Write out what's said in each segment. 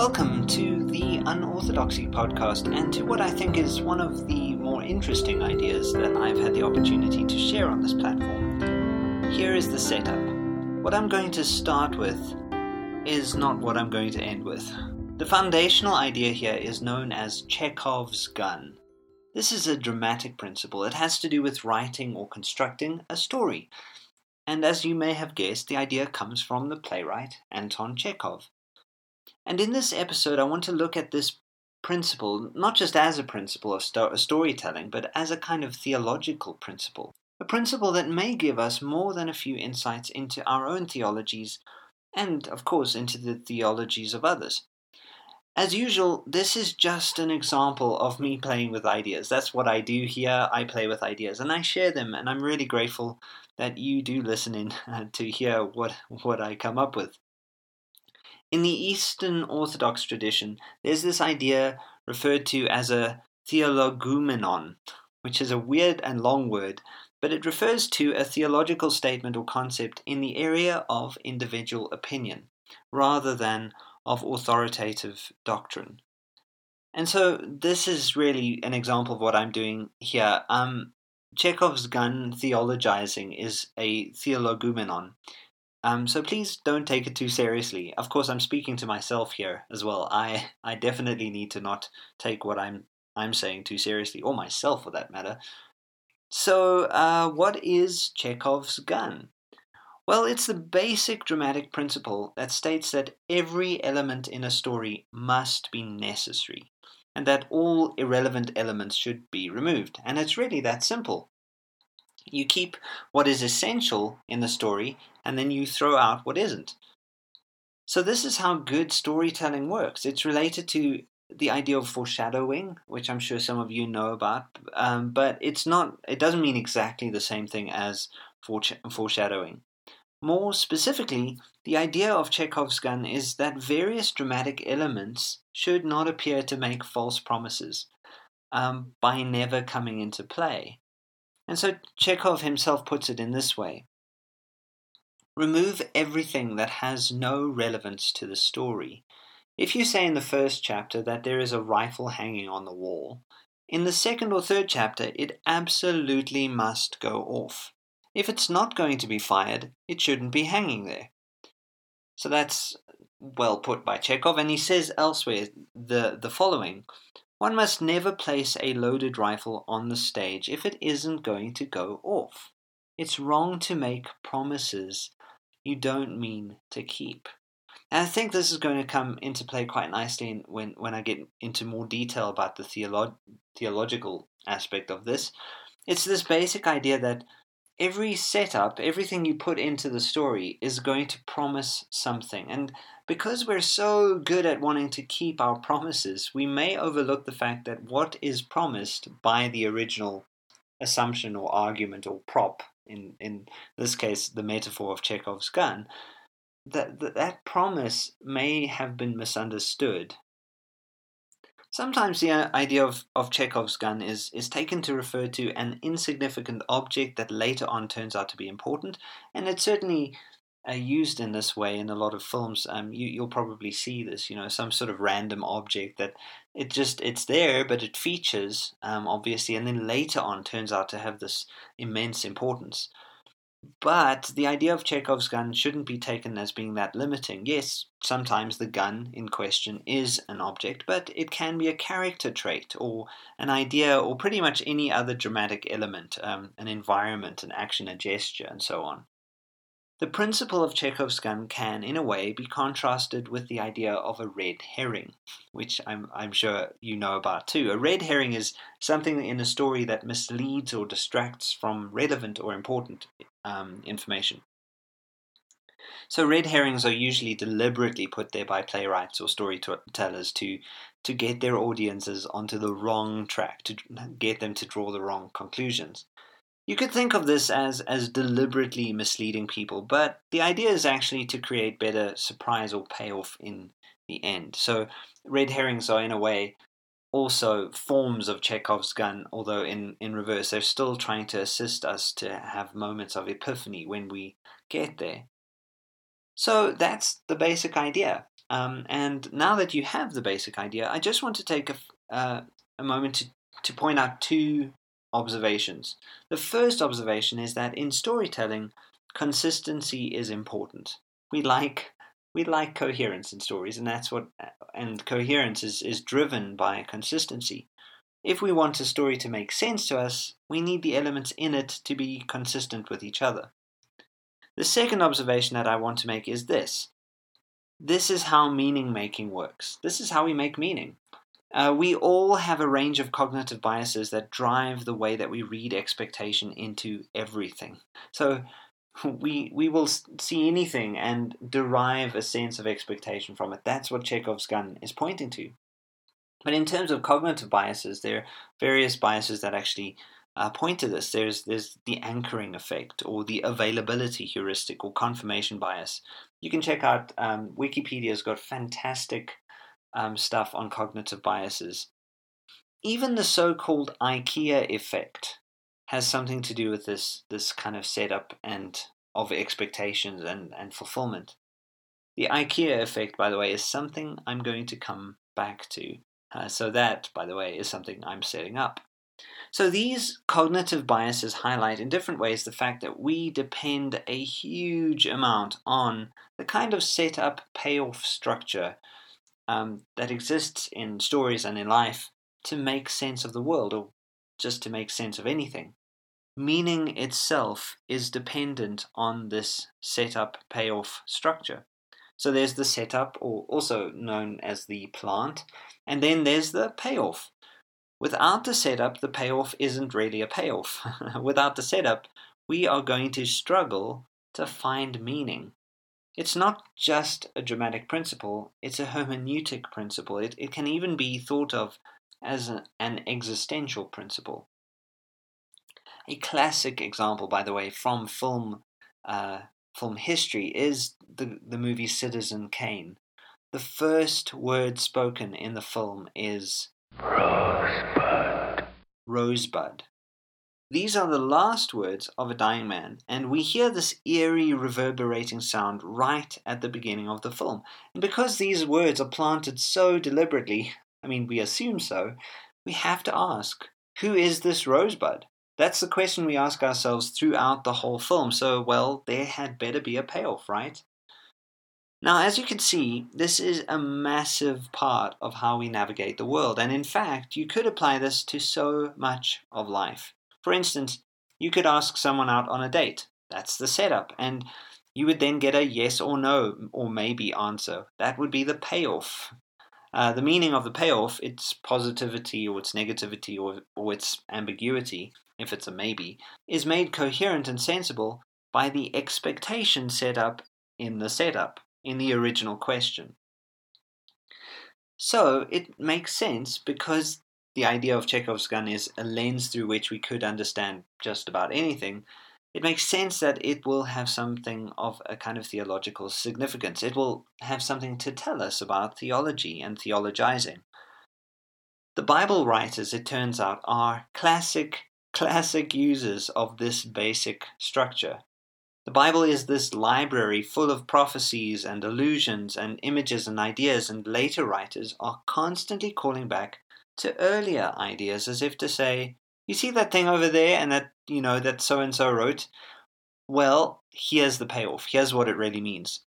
Welcome to the Unorthodoxy podcast and to what I think is one of the more interesting ideas that I've had the opportunity to share on this platform. Here is the setup. What I'm going to start with is not what I'm going to end with. The foundational idea here is known as Chekhov's gun. This is a dramatic principle. It has to do with writing or constructing a story. And as you may have guessed, the idea comes from the playwright Anton Chekhov. And in this episode, I want to look at this principle not just as a principle of sto- storytelling, but as a kind of theological principle. A principle that may give us more than a few insights into our own theologies and, of course, into the theologies of others. As usual, this is just an example of me playing with ideas. That's what I do here. I play with ideas and I share them, and I'm really grateful that you do listen in to hear what, what I come up with. In the Eastern Orthodox tradition, there's this idea referred to as a theologoumenon, which is a weird and long word, but it refers to a theological statement or concept in the area of individual opinion, rather than of authoritative doctrine. And so this is really an example of what I'm doing here. Um, Chekhov's gun theologizing is a theologoumenon, um, so please don't take it too seriously. Of course, I'm speaking to myself here as well. I I definitely need to not take what I'm I'm saying too seriously, or myself for that matter. So, uh, what is Chekhov's gun? Well, it's the basic dramatic principle that states that every element in a story must be necessary, and that all irrelevant elements should be removed. And it's really that simple. You keep what is essential in the story and then you throw out what isn't. So, this is how good storytelling works. It's related to the idea of foreshadowing, which I'm sure some of you know about, um, but it's not, it doesn't mean exactly the same thing as foreshadowing. More specifically, the idea of Chekhov's gun is that various dramatic elements should not appear to make false promises um, by never coming into play. And so Chekhov himself puts it in this way Remove everything that has no relevance to the story. If you say in the first chapter that there is a rifle hanging on the wall, in the second or third chapter it absolutely must go off. If it's not going to be fired, it shouldn't be hanging there. So that's well put by Chekhov, and he says elsewhere the, the following One must never place a loaded rifle on the stage if it isn't going to go off. It's wrong to make promises you don't mean to keep. And I think this is going to come into play quite nicely when, when I get into more detail about the theolo- theological aspect of this. It's this basic idea that every setup, everything you put into the story is going to promise something. And because we're so good at wanting to keep our promises, we may overlook the fact that what is promised by the original assumption or argument or prop in in this case the metaphor of Chekhov's gun, that that, that promise may have been misunderstood. Sometimes the uh, idea of, of Chekhov's gun is, is taken to refer to an insignificant object that later on turns out to be important, and it's certainly uh, used in this way in a lot of films. Um, you, you'll probably see this, you know, some sort of random object that it just it's there, but it features um, obviously, and then later on turns out to have this immense importance. But the idea of Chekhov's gun shouldn't be taken as being that limiting. Yes, sometimes the gun in question is an object, but it can be a character trait or an idea or pretty much any other dramatic element, um, an environment, an action, a gesture, and so on. The principle of Chekhov's gun can, in a way, be contrasted with the idea of a red herring, which I'm, I'm sure you know about too. A red herring is something in a story that misleads or distracts from relevant or important um, information. So red herrings are usually deliberately put there by playwrights or storytellers to to get their audiences onto the wrong track, to get them to draw the wrong conclusions. You could think of this as, as deliberately misleading people, but the idea is actually to create better surprise or payoff in the end. So, red herrings are, in a way, also forms of Chekhov's gun, although in, in reverse, they're still trying to assist us to have moments of epiphany when we get there. So, that's the basic idea. Um, and now that you have the basic idea, I just want to take a, uh, a moment to, to point out two observations. The first observation is that in storytelling, consistency is important. We like we like coherence in stories, and that's what and coherence is, is driven by consistency. If we want a story to make sense to us, we need the elements in it to be consistent with each other. The second observation that I want to make is this. This is how meaning making works. This is how we make meaning. Uh, we all have a range of cognitive biases that drive the way that we read expectation into everything. So we we will see anything and derive a sense of expectation from it. That's what Chekhov's gun is pointing to. But in terms of cognitive biases, there are various biases that actually uh, point to this. There's there's the anchoring effect, or the availability heuristic, or confirmation bias. You can check out um, Wikipedia's got fantastic um, stuff on cognitive biases. Even the so-called IKEA effect has something to do with this this kind of setup and of expectations and, and fulfillment. The IKEA effect, by the way, is something I'm going to come back to. Uh, so that, by the way, is something I'm setting up. So these cognitive biases highlight in different ways the fact that we depend a huge amount on the kind of setup payoff structure um, that exists in stories and in life to make sense of the world or just to make sense of anything. Meaning itself is dependent on this setup payoff structure. So there's the setup, or also known as the plant, and then there's the payoff. Without the setup, the payoff isn't really a payoff. Without the setup, we are going to struggle to find meaning it's not just a dramatic principle, it's a hermeneutic principle. It, it can even be thought of as a, an existential principle. A classic example, by the way, from film uh, film history is the, the movie Citizen Kane. The first word spoken in the film is Rosebud. Rosebud. These are the last words of a dying man, and we hear this eerie reverberating sound right at the beginning of the film. And because these words are planted so deliberately, I mean, we assume so, we have to ask who is this Rosebud? That's the question we ask ourselves throughout the whole film, so, well, there had better be a payoff, right? Now, as you can see, this is a massive part of how we navigate the world, and in fact, you could apply this to so much of life. For instance, you could ask someone out on a date. That's the setup. And you would then get a yes or no or maybe answer. That would be the payoff. Uh, the meaning of the payoff, its positivity or its negativity or, or its ambiguity, if it's a maybe, is made coherent and sensible by the expectation set up in the setup, in the original question. So it makes sense because the idea of Chekhov's gun is a lens through which we could understand just about anything, it makes sense that it will have something of a kind of theological significance. It will have something to tell us about theology and theologizing. The Bible writers, it turns out, are classic, classic users of this basic structure. The Bible is this library full of prophecies and allusions and images and ideas, and later writers are constantly calling back to earlier ideas as if to say, you see that thing over there and that, you know, that so and so wrote? Well, here's the payoff. Here's what it really means.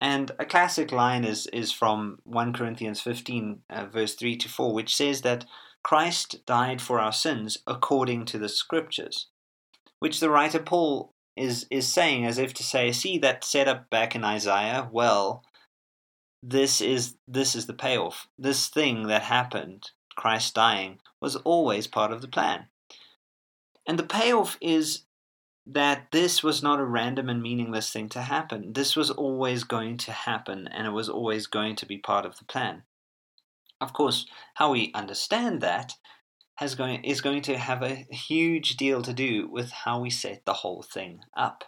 And a classic line is, is from 1 Corinthians 15, uh, verse 3 to 4, which says that Christ died for our sins according to the scriptures, which the writer Paul is, is saying as if to say, see that set up back in Isaiah? Well, this is this is the payoff. This thing that happened Christ dying, was always part of the plan. And the payoff is that this was not a random and meaningless thing to happen. This was always going to happen, and it was always going to be part of the plan. Of course, how we understand that has going, is going to have a huge deal to do with how we set the whole thing up.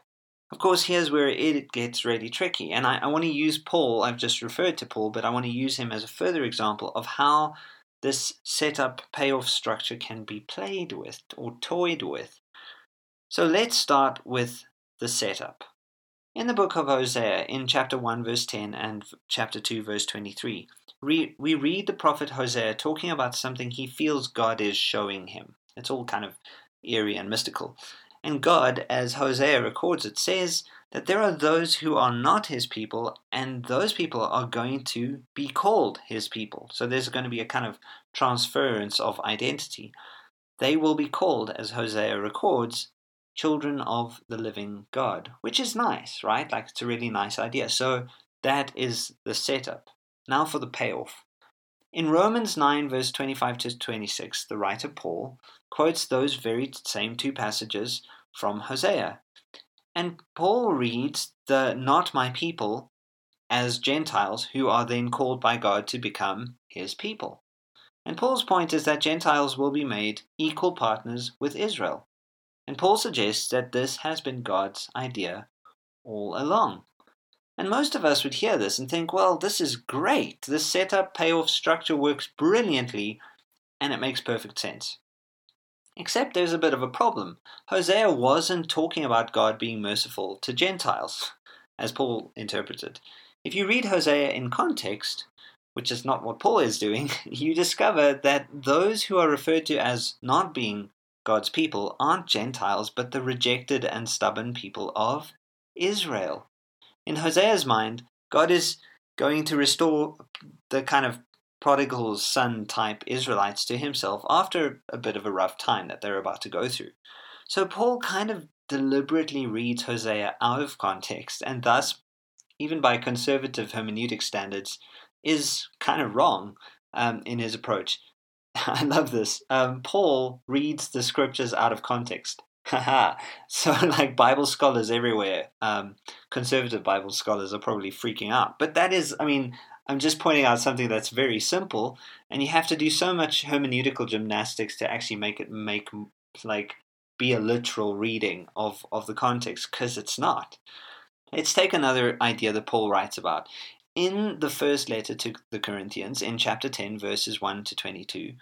Of course, here's where it gets really tricky, and I, I want to use Paul, I've just referred to Paul, but I want to use him as a further example of how this setup payoff structure can be played with or toyed with. So let's start with the setup. In the book of Hosea, in chapter 1, verse 10, and chapter 2, verse 23, we, read the prophet Hosea talking about something he feels God is showing him. It's all kind of eerie and mystical. And God, as Hosea records it, says that there are those who are not his people, and those people are going to be called his people. So there's going to be a kind of transference of identity. They will be called, as Hosea records, children of the living God, which is nice, right? Like it's a really nice idea. So that is the setup. Now for the payoff. In Romans 9, verse 25 to 26, the writer Paul quotes those very same two passages from Hosea. And Paul reads the not my people as Gentiles who are then called by God to become his people. And Paul's point is that Gentiles will be made equal partners with Israel. And Paul suggests that this has been God's idea all along. And most of us would hear this and think, well, this is great. This setup payoff structure works brilliantly and it makes perfect sense. Except there's a bit of a problem. Hosea wasn't talking about God being merciful to Gentiles, as Paul interpreted. If you read Hosea in context, which is not what Paul is doing, you discover that those who are referred to as not being God's people aren't Gentiles, but the rejected and stubborn people of Israel. In Hosea's mind, God is going to restore the kind of prodigal son type Israelites to himself after a bit of a rough time that they're about to go through. So Paul kind of deliberately reads Hosea out of context and thus, even by conservative hermeneutic standards, is kind of wrong um, in his approach. I love this. Um, Paul reads the scriptures out of context. Haha. so, like Bible scholars everywhere, um, conservative Bible scholars are probably freaking out. But that is, I mean, I'm just pointing out something that's very simple, and you have to do so much hermeneutical gymnastics to actually make it make like be a literal reading of of the context because it's not. Let's take another idea that Paul writes about. In the first letter to the Corinthians, in chapter 10, verses 1 to 22,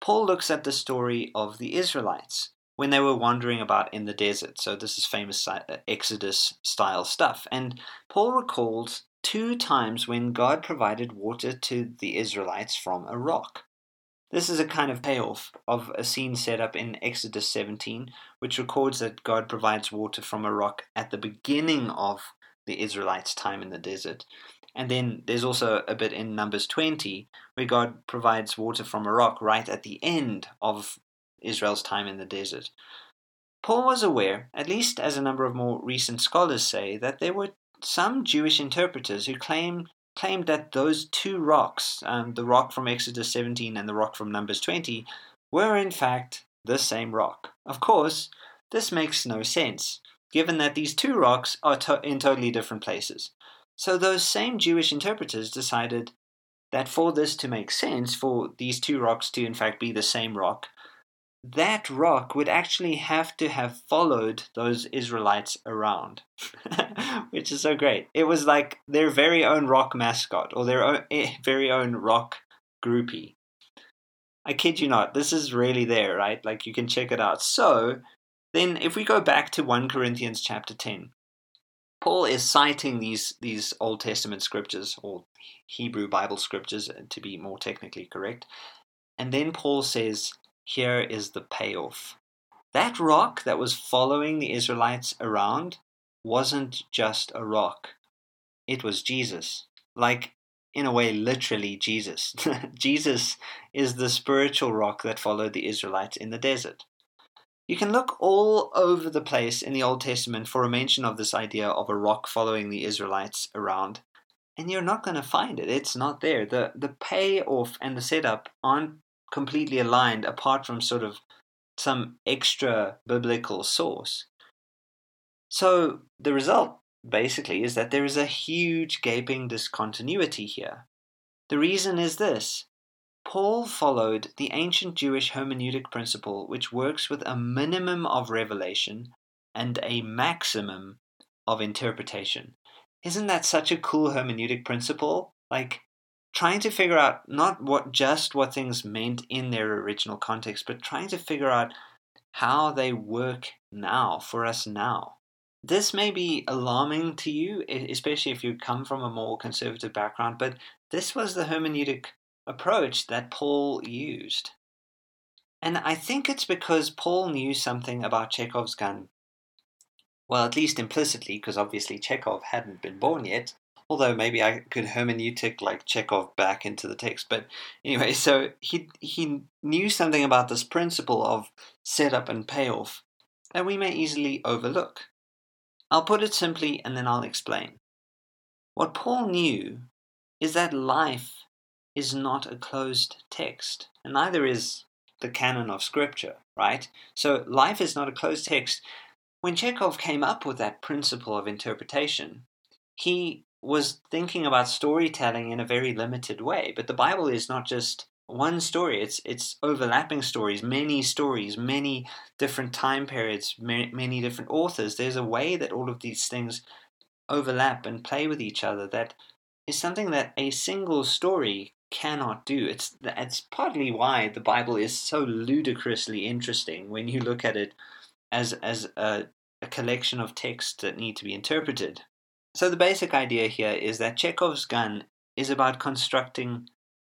Paul looks at the story of the Israelites when they were wandering about in the desert. So, this is famous uh, Exodus style stuff. And Paul recalls two times when God provided water to the Israelites from a rock. This is a kind of payoff of a scene set up in Exodus 17, which records that God provides water from a rock at the beginning of the Israelites' time in the desert. And then there's also a bit in Numbers 20 where God provides water from a rock right at the end of Israel's time in the desert. Paul was aware, at least as a number of more recent scholars say, that there were some Jewish interpreters who claim, claimed that those two rocks, um, the rock from Exodus 17 and the rock from Numbers 20, were in fact the same rock. Of course, this makes no sense, given that these two rocks are to- in totally different places. So those same Jewish interpreters decided that for this to make sense, for these two rocks to in fact be the same rock, that rock would actually have to have followed those Israelites around, which is so great. It was like their very own rock mascot or their own, eh, very own rock groupie. I kid you not, this is really there, right? Like you can check it out. So, then if we go back to 1 Corinthians chapter 10, Paul is citing these these Old Testament scriptures or Hebrew Bible scriptures to be more technically correct. And then Paul says, here is the payoff. That rock that was following the Israelites around wasn't just a rock, it was Jesus. Like, in a way, literally Jesus. Jesus is the spiritual rock that followed the Israelites in the desert. You can look all over the place in the Old Testament for a mention of this idea of a rock following the Israelites around, and you're not going to find it. It's not there. The, the payoff and the setup aren't completely aligned apart from sort of some extra biblical source. So the result basically is that there is a huge gaping discontinuity here. The reason is this Paul followed the ancient Jewish hermeneutic principle, which works with a minimum of revelation and a maximum of interpretation. Isn't that such a cool hermeneutic principle? Like, trying to figure out not what just what things meant in their original context, but trying to figure out how they work now for us now. This may be alarming to you, especially if you come from a more conservative background, but this was the hermeneutic approach that Paul used. And I think it's because Paul knew something about Chekhov's gun. Well, at least implicitly, because obviously Chekhov hadn't been born yet. Although maybe I could hermeneutic like Chekhov back into the text. But anyway, so he he knew something about this principle of setup and payoff that we may easily overlook. I'll put it simply and then I'll explain. What Paul knew is that life is not a closed text, and neither is the canon of scripture, right? So life is not a closed text. When Chekhov came up with that principle of interpretation, he was thinking about storytelling in a very limited way. But the Bible is not just one story, it's, it's overlapping stories, many stories, many different time periods, many, many different authors. There's a way that all of these things overlap and play with each other that is something that a single story cannot do. It's that's partly why the Bible is so ludicrously interesting when you look at it as as a, a collection of texts that need to be interpreted. So the basic idea here is that Chekhov's gun is about constructing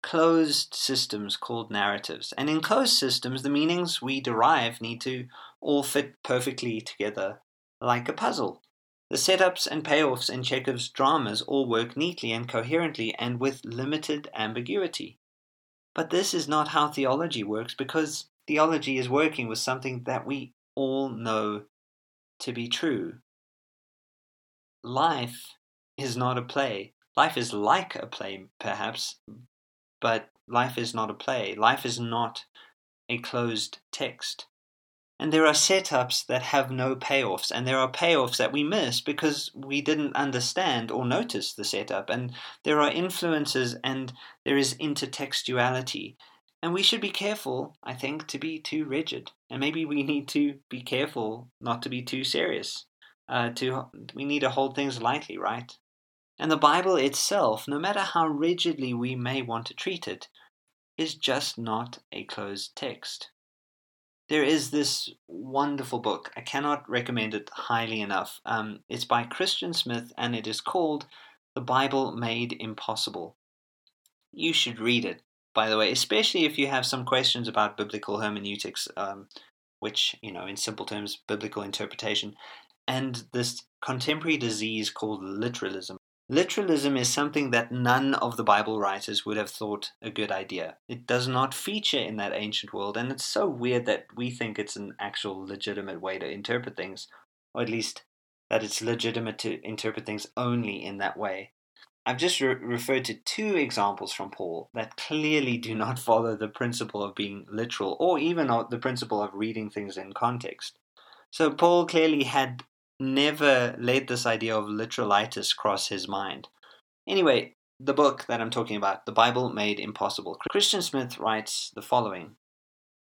closed systems called narratives. And in closed systems, the meanings we derive need to all fit perfectly together like a puzzle. The setups and payoffs in Chekhov's dramas all work neatly and coherently and with limited ambiguity. But this is not how theology works because theology is working with something that we all know to be true. Life is not a play. Life is like a play, perhaps, but life is not a play. Life is not a closed text. And there are setups that have no payoffs, and there are payoffs that we miss because we didn't understand or notice the setup. And there are influences and there is intertextuality. And we should be careful, I think, to be too rigid. And maybe we need to be careful not to be too serious. Uh, to we need to hold things lightly, right? And the Bible itself, no matter how rigidly we may want to treat it, is just not a closed text there is this wonderful book. I cannot recommend it highly enough. Um, it's by Christian Smith and it is called The Bible Made Impossible. You should read it, by the way, especially if you have some questions about biblical hermeneutics, um, which, you know, in simple terms, biblical interpretation, and this contemporary disease called literalism. Literalism is something that none of the Bible writers would have thought a good idea. It does not feature in that ancient world, and it's so weird that we think it's an actual legitimate way to interpret things, or at least that it's legitimate to interpret things only in that way. I've just re- referred to two examples from Paul that clearly do not follow the principle of being literal, or even the principle of reading things in context. So, Paul clearly had never let this idea of literalitis cross his mind. Anyway, the book that I'm talking about, The Bible Made Impossible, Christian Smith writes the following.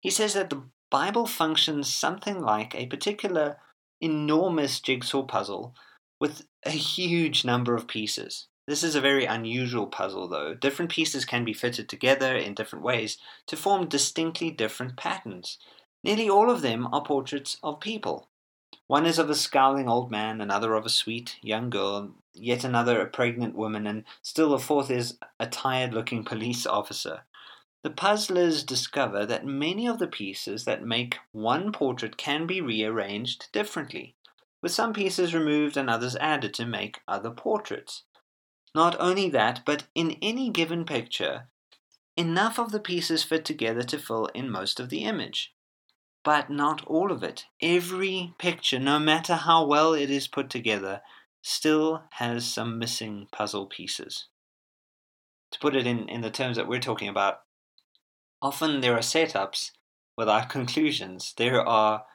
He says that the Bible functions something like a particular enormous jigsaw puzzle with a huge number of pieces. This is a very unusual puzzle, though. Different pieces can be fitted together in different ways to form distinctly different patterns. Nearly all of them are portraits of people. One is of a scowling old man, another of a sweet young girl, yet another a pregnant woman, and still a fourth is a tired looking police officer. The puzzlers discover that many of the pieces that make one portrait can be rearranged differently, with some pieces removed and others added to make other portraits. Not only that, but in any given picture, enough of the pieces fit together to fill in most of the image but not all of it. Every picture, no matter how well it is put together, still has some missing puzzle pieces. To put it in, in the terms that we're talking about, often there are setups without conclusions. There are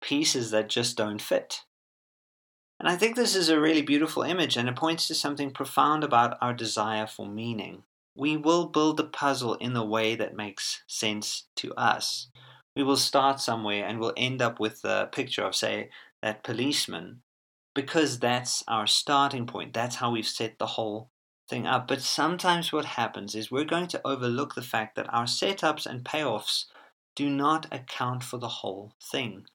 pieces that just don't fit. And I think this is a really beautiful image and it points to something profound about our desire for meaning. We will build the puzzle in the way that makes sense to us we will start somewhere and we'll end up with a picture of, say, that policeman because that's our starting point. That's how we've set the whole thing up. But sometimes what happens is we're going to overlook the fact that our setups and payoffs do not account for the whole thing.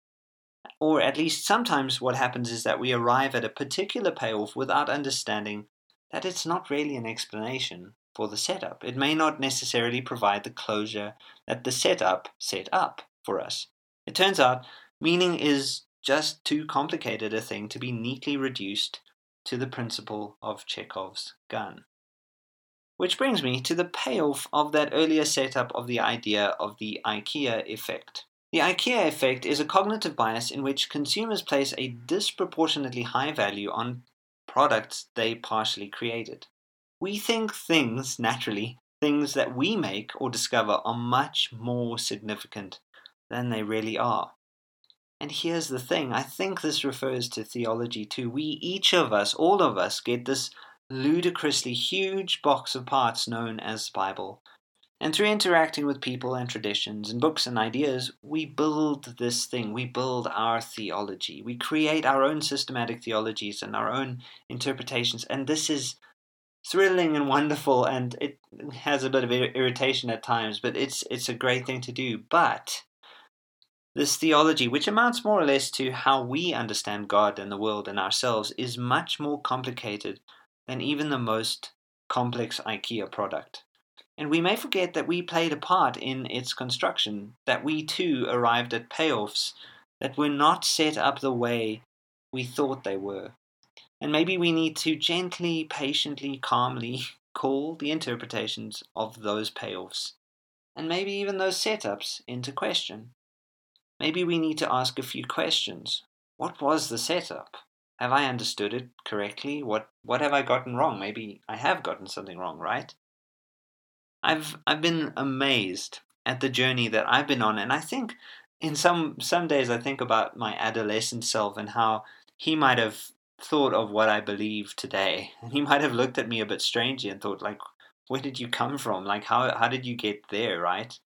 Or at least sometimes what happens is that we arrive at a particular payoff without understanding that it's not really an explanation for the setup. It may not necessarily provide the closure that the setup set up for us. It turns out meaning is just too complicated a thing to be neatly reduced to the principle of Chekhov's gun. Which brings me to the payoff of that earlier setup of the idea of the IKEA effect. The IKEA effect is a cognitive bias in which consumers place a disproportionately high value on products they partially created. We think things, naturally, things that we make or discover are much more significant than they really are. And here's the thing I think this refers to theology too. We, each of us, all of us, get this ludicrously huge box of parts known as Bible. And through interacting with people and traditions and books and ideas, we build this thing. We build our theology. We create our own systematic theologies and our own interpretations. And this is thrilling and wonderful, and it has a bit of irritation at times, but it's it's a great thing to do. But this theology, which amounts more or less to how we understand God and the world and ourselves, is much more complicated than even the most complex IKEA product. And we may forget that we played a part in its construction, that we too arrived at payoffs that were not set up the way we thought they were. And maybe we need to gently, patiently, calmly call the interpretations of those payoffs, and maybe even those setups, into question. Maybe we need to ask a few questions. What was the setup? Have I understood it correctly? What what have I gotten wrong? Maybe I have gotten something wrong, right? I've I've been amazed at the journey that I've been on and I think in some some days I think about my adolescent self and how he might have thought of what I believe today. And he might have looked at me a bit strangely and thought like where did you come from? Like how how did you get there, right?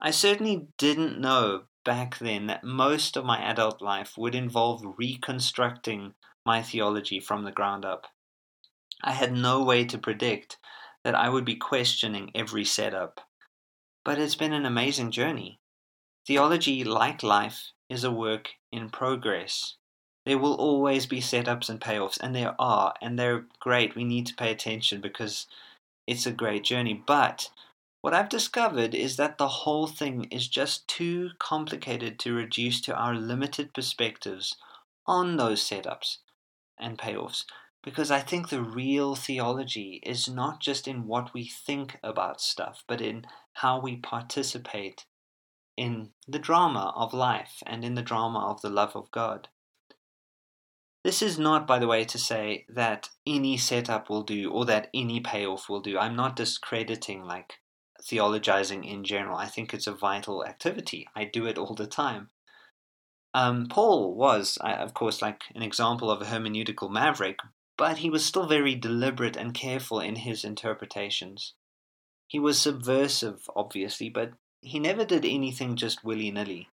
I certainly didn't know back then that most of my adult life would involve reconstructing my theology from the ground up. I had no way to predict that I would be questioning every setup. But it's been an amazing journey. Theology, like life, is a work in progress. There will always be setups and payoffs, and there are, and they're great. We need to pay attention because it's a great journey. But what I've discovered is that the whole thing is just too complicated to reduce to our limited perspectives on those setups and payoffs. Because I think the real theology is not just in what we think about stuff, but in how we participate in the drama of life and in the drama of the love of God. This is not, by the way, to say that any setup will do or that any payoff will do. I'm not discrediting like theologizing in general. I think it's a vital activity. I do it all the time. Um, Paul was, of course, like an example of a hermeneutical maverick, but he was still very deliberate and careful in his interpretations. He was subversive, obviously, but he never did anything just willy nilly.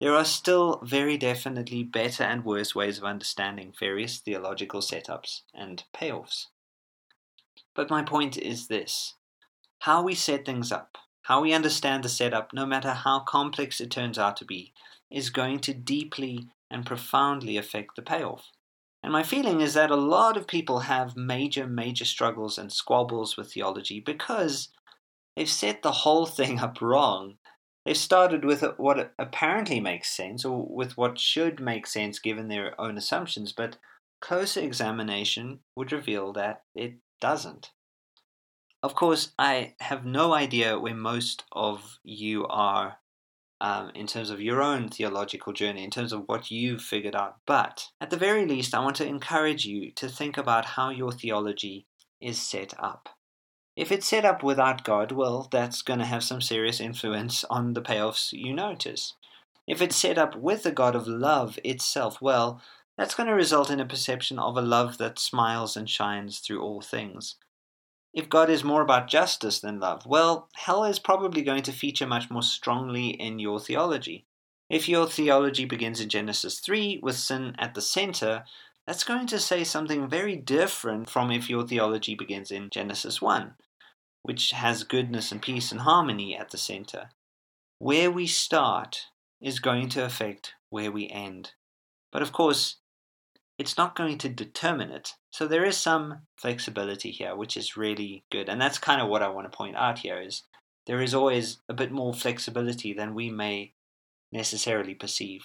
There are still very definitely better and worse ways of understanding various theological setups and payoffs. But my point is this how we set things up, how we understand the setup, no matter how complex it turns out to be, is going to deeply and profoundly affect the payoff. And my feeling is that a lot of people have major, major struggles and squabbles with theology because they've set the whole thing up wrong. They've started with what apparently makes sense, or with what should make sense given their own assumptions, but closer examination would reveal that it doesn't. Of course, I have no idea where most of you are um, in terms of your own theological journey, in terms of what you've figured out. But at the very least, I want to encourage you to think about how your theology is set up. If it's set up without God, well, that's going to have some serious influence on the payoffs you notice. If it's set up with the God of love itself, well, that's going to result in a perception of a love that smiles and shines through all things. If God is more about justice than love, well, hell is probably going to feature much more strongly in your theology. If your theology begins in Genesis 3 with sin at the center, that's going to say something very different from if your theology begins in Genesis 1, which has goodness and peace and harmony at the center. Where we start is going to affect where we end. But of course, it's not going to determine it. So there is some flexibility here, which is really good. And that's kind of what I want to point out here is there is always a bit more flexibility than we may necessarily perceive.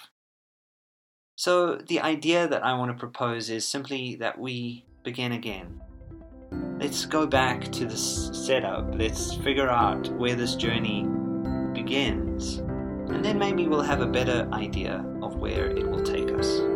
So the idea that I want to propose is simply that we begin again. Let's go back to this setup. Let's figure out where this journey begins. And then maybe we'll have a better idea of where it will take us.